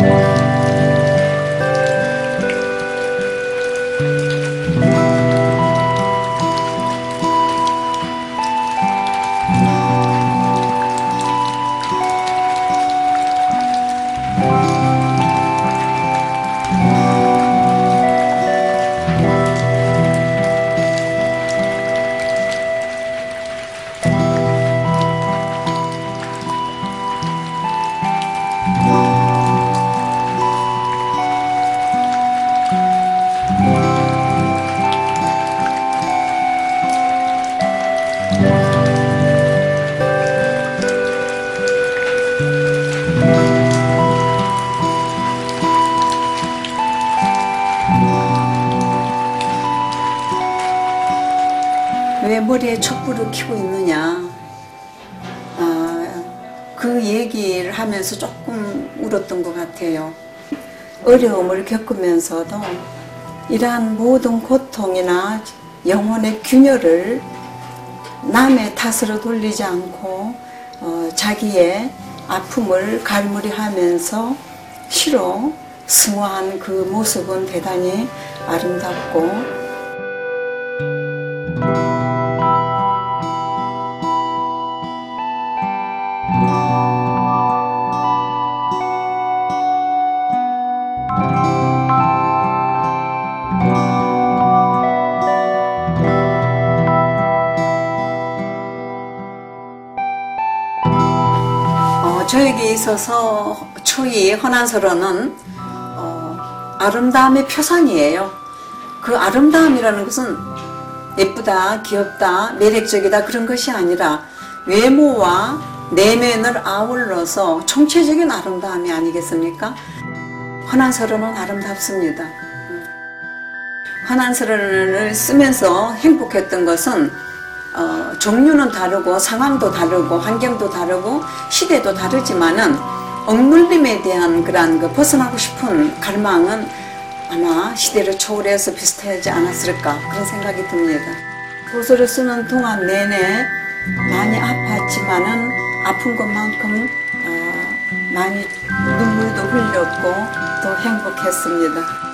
Música 머리에 촛불을 켜고 있느냐. 아, 그 얘기를 하면서 조금 울었던 것 같아요. 어려움을 겪으면서도 이러한 모든 고통이나 영혼의 균열을 남의 탓으로 돌리지 않고 어, 자기의 아픔을 갈무리하면서 시로 승화한 그 모습은 대단히 아름답고 어, 저에게 있어서 초이 헌안서로는 어, 아름다움의 표상이에요. 그 아름다움이라는 것은 예쁘다, 귀엽다, 매력적이다 그런 것이 아니라 외모와 내면을 아울러서 총체적인 아름다움이 아니겠습니까? 헌안서로는 아름답습니다. 환한서를 쓰면서 행복했던 것은 어, 종류는 다르고 상황도 다르고 환경도 다르고 시대도 다르지만은 억눌림에 대한 그러한 그 벗어나고 싶은 갈망은 아마 시대를 초월해서 비슷하지 않았을까 그런 생각이 듭니다. 소설을 쓰는 동안 내내 많이 아팠지만은 아픈 것만큼 어, 많이 눈물도 흘렸고 또 행복했습니다.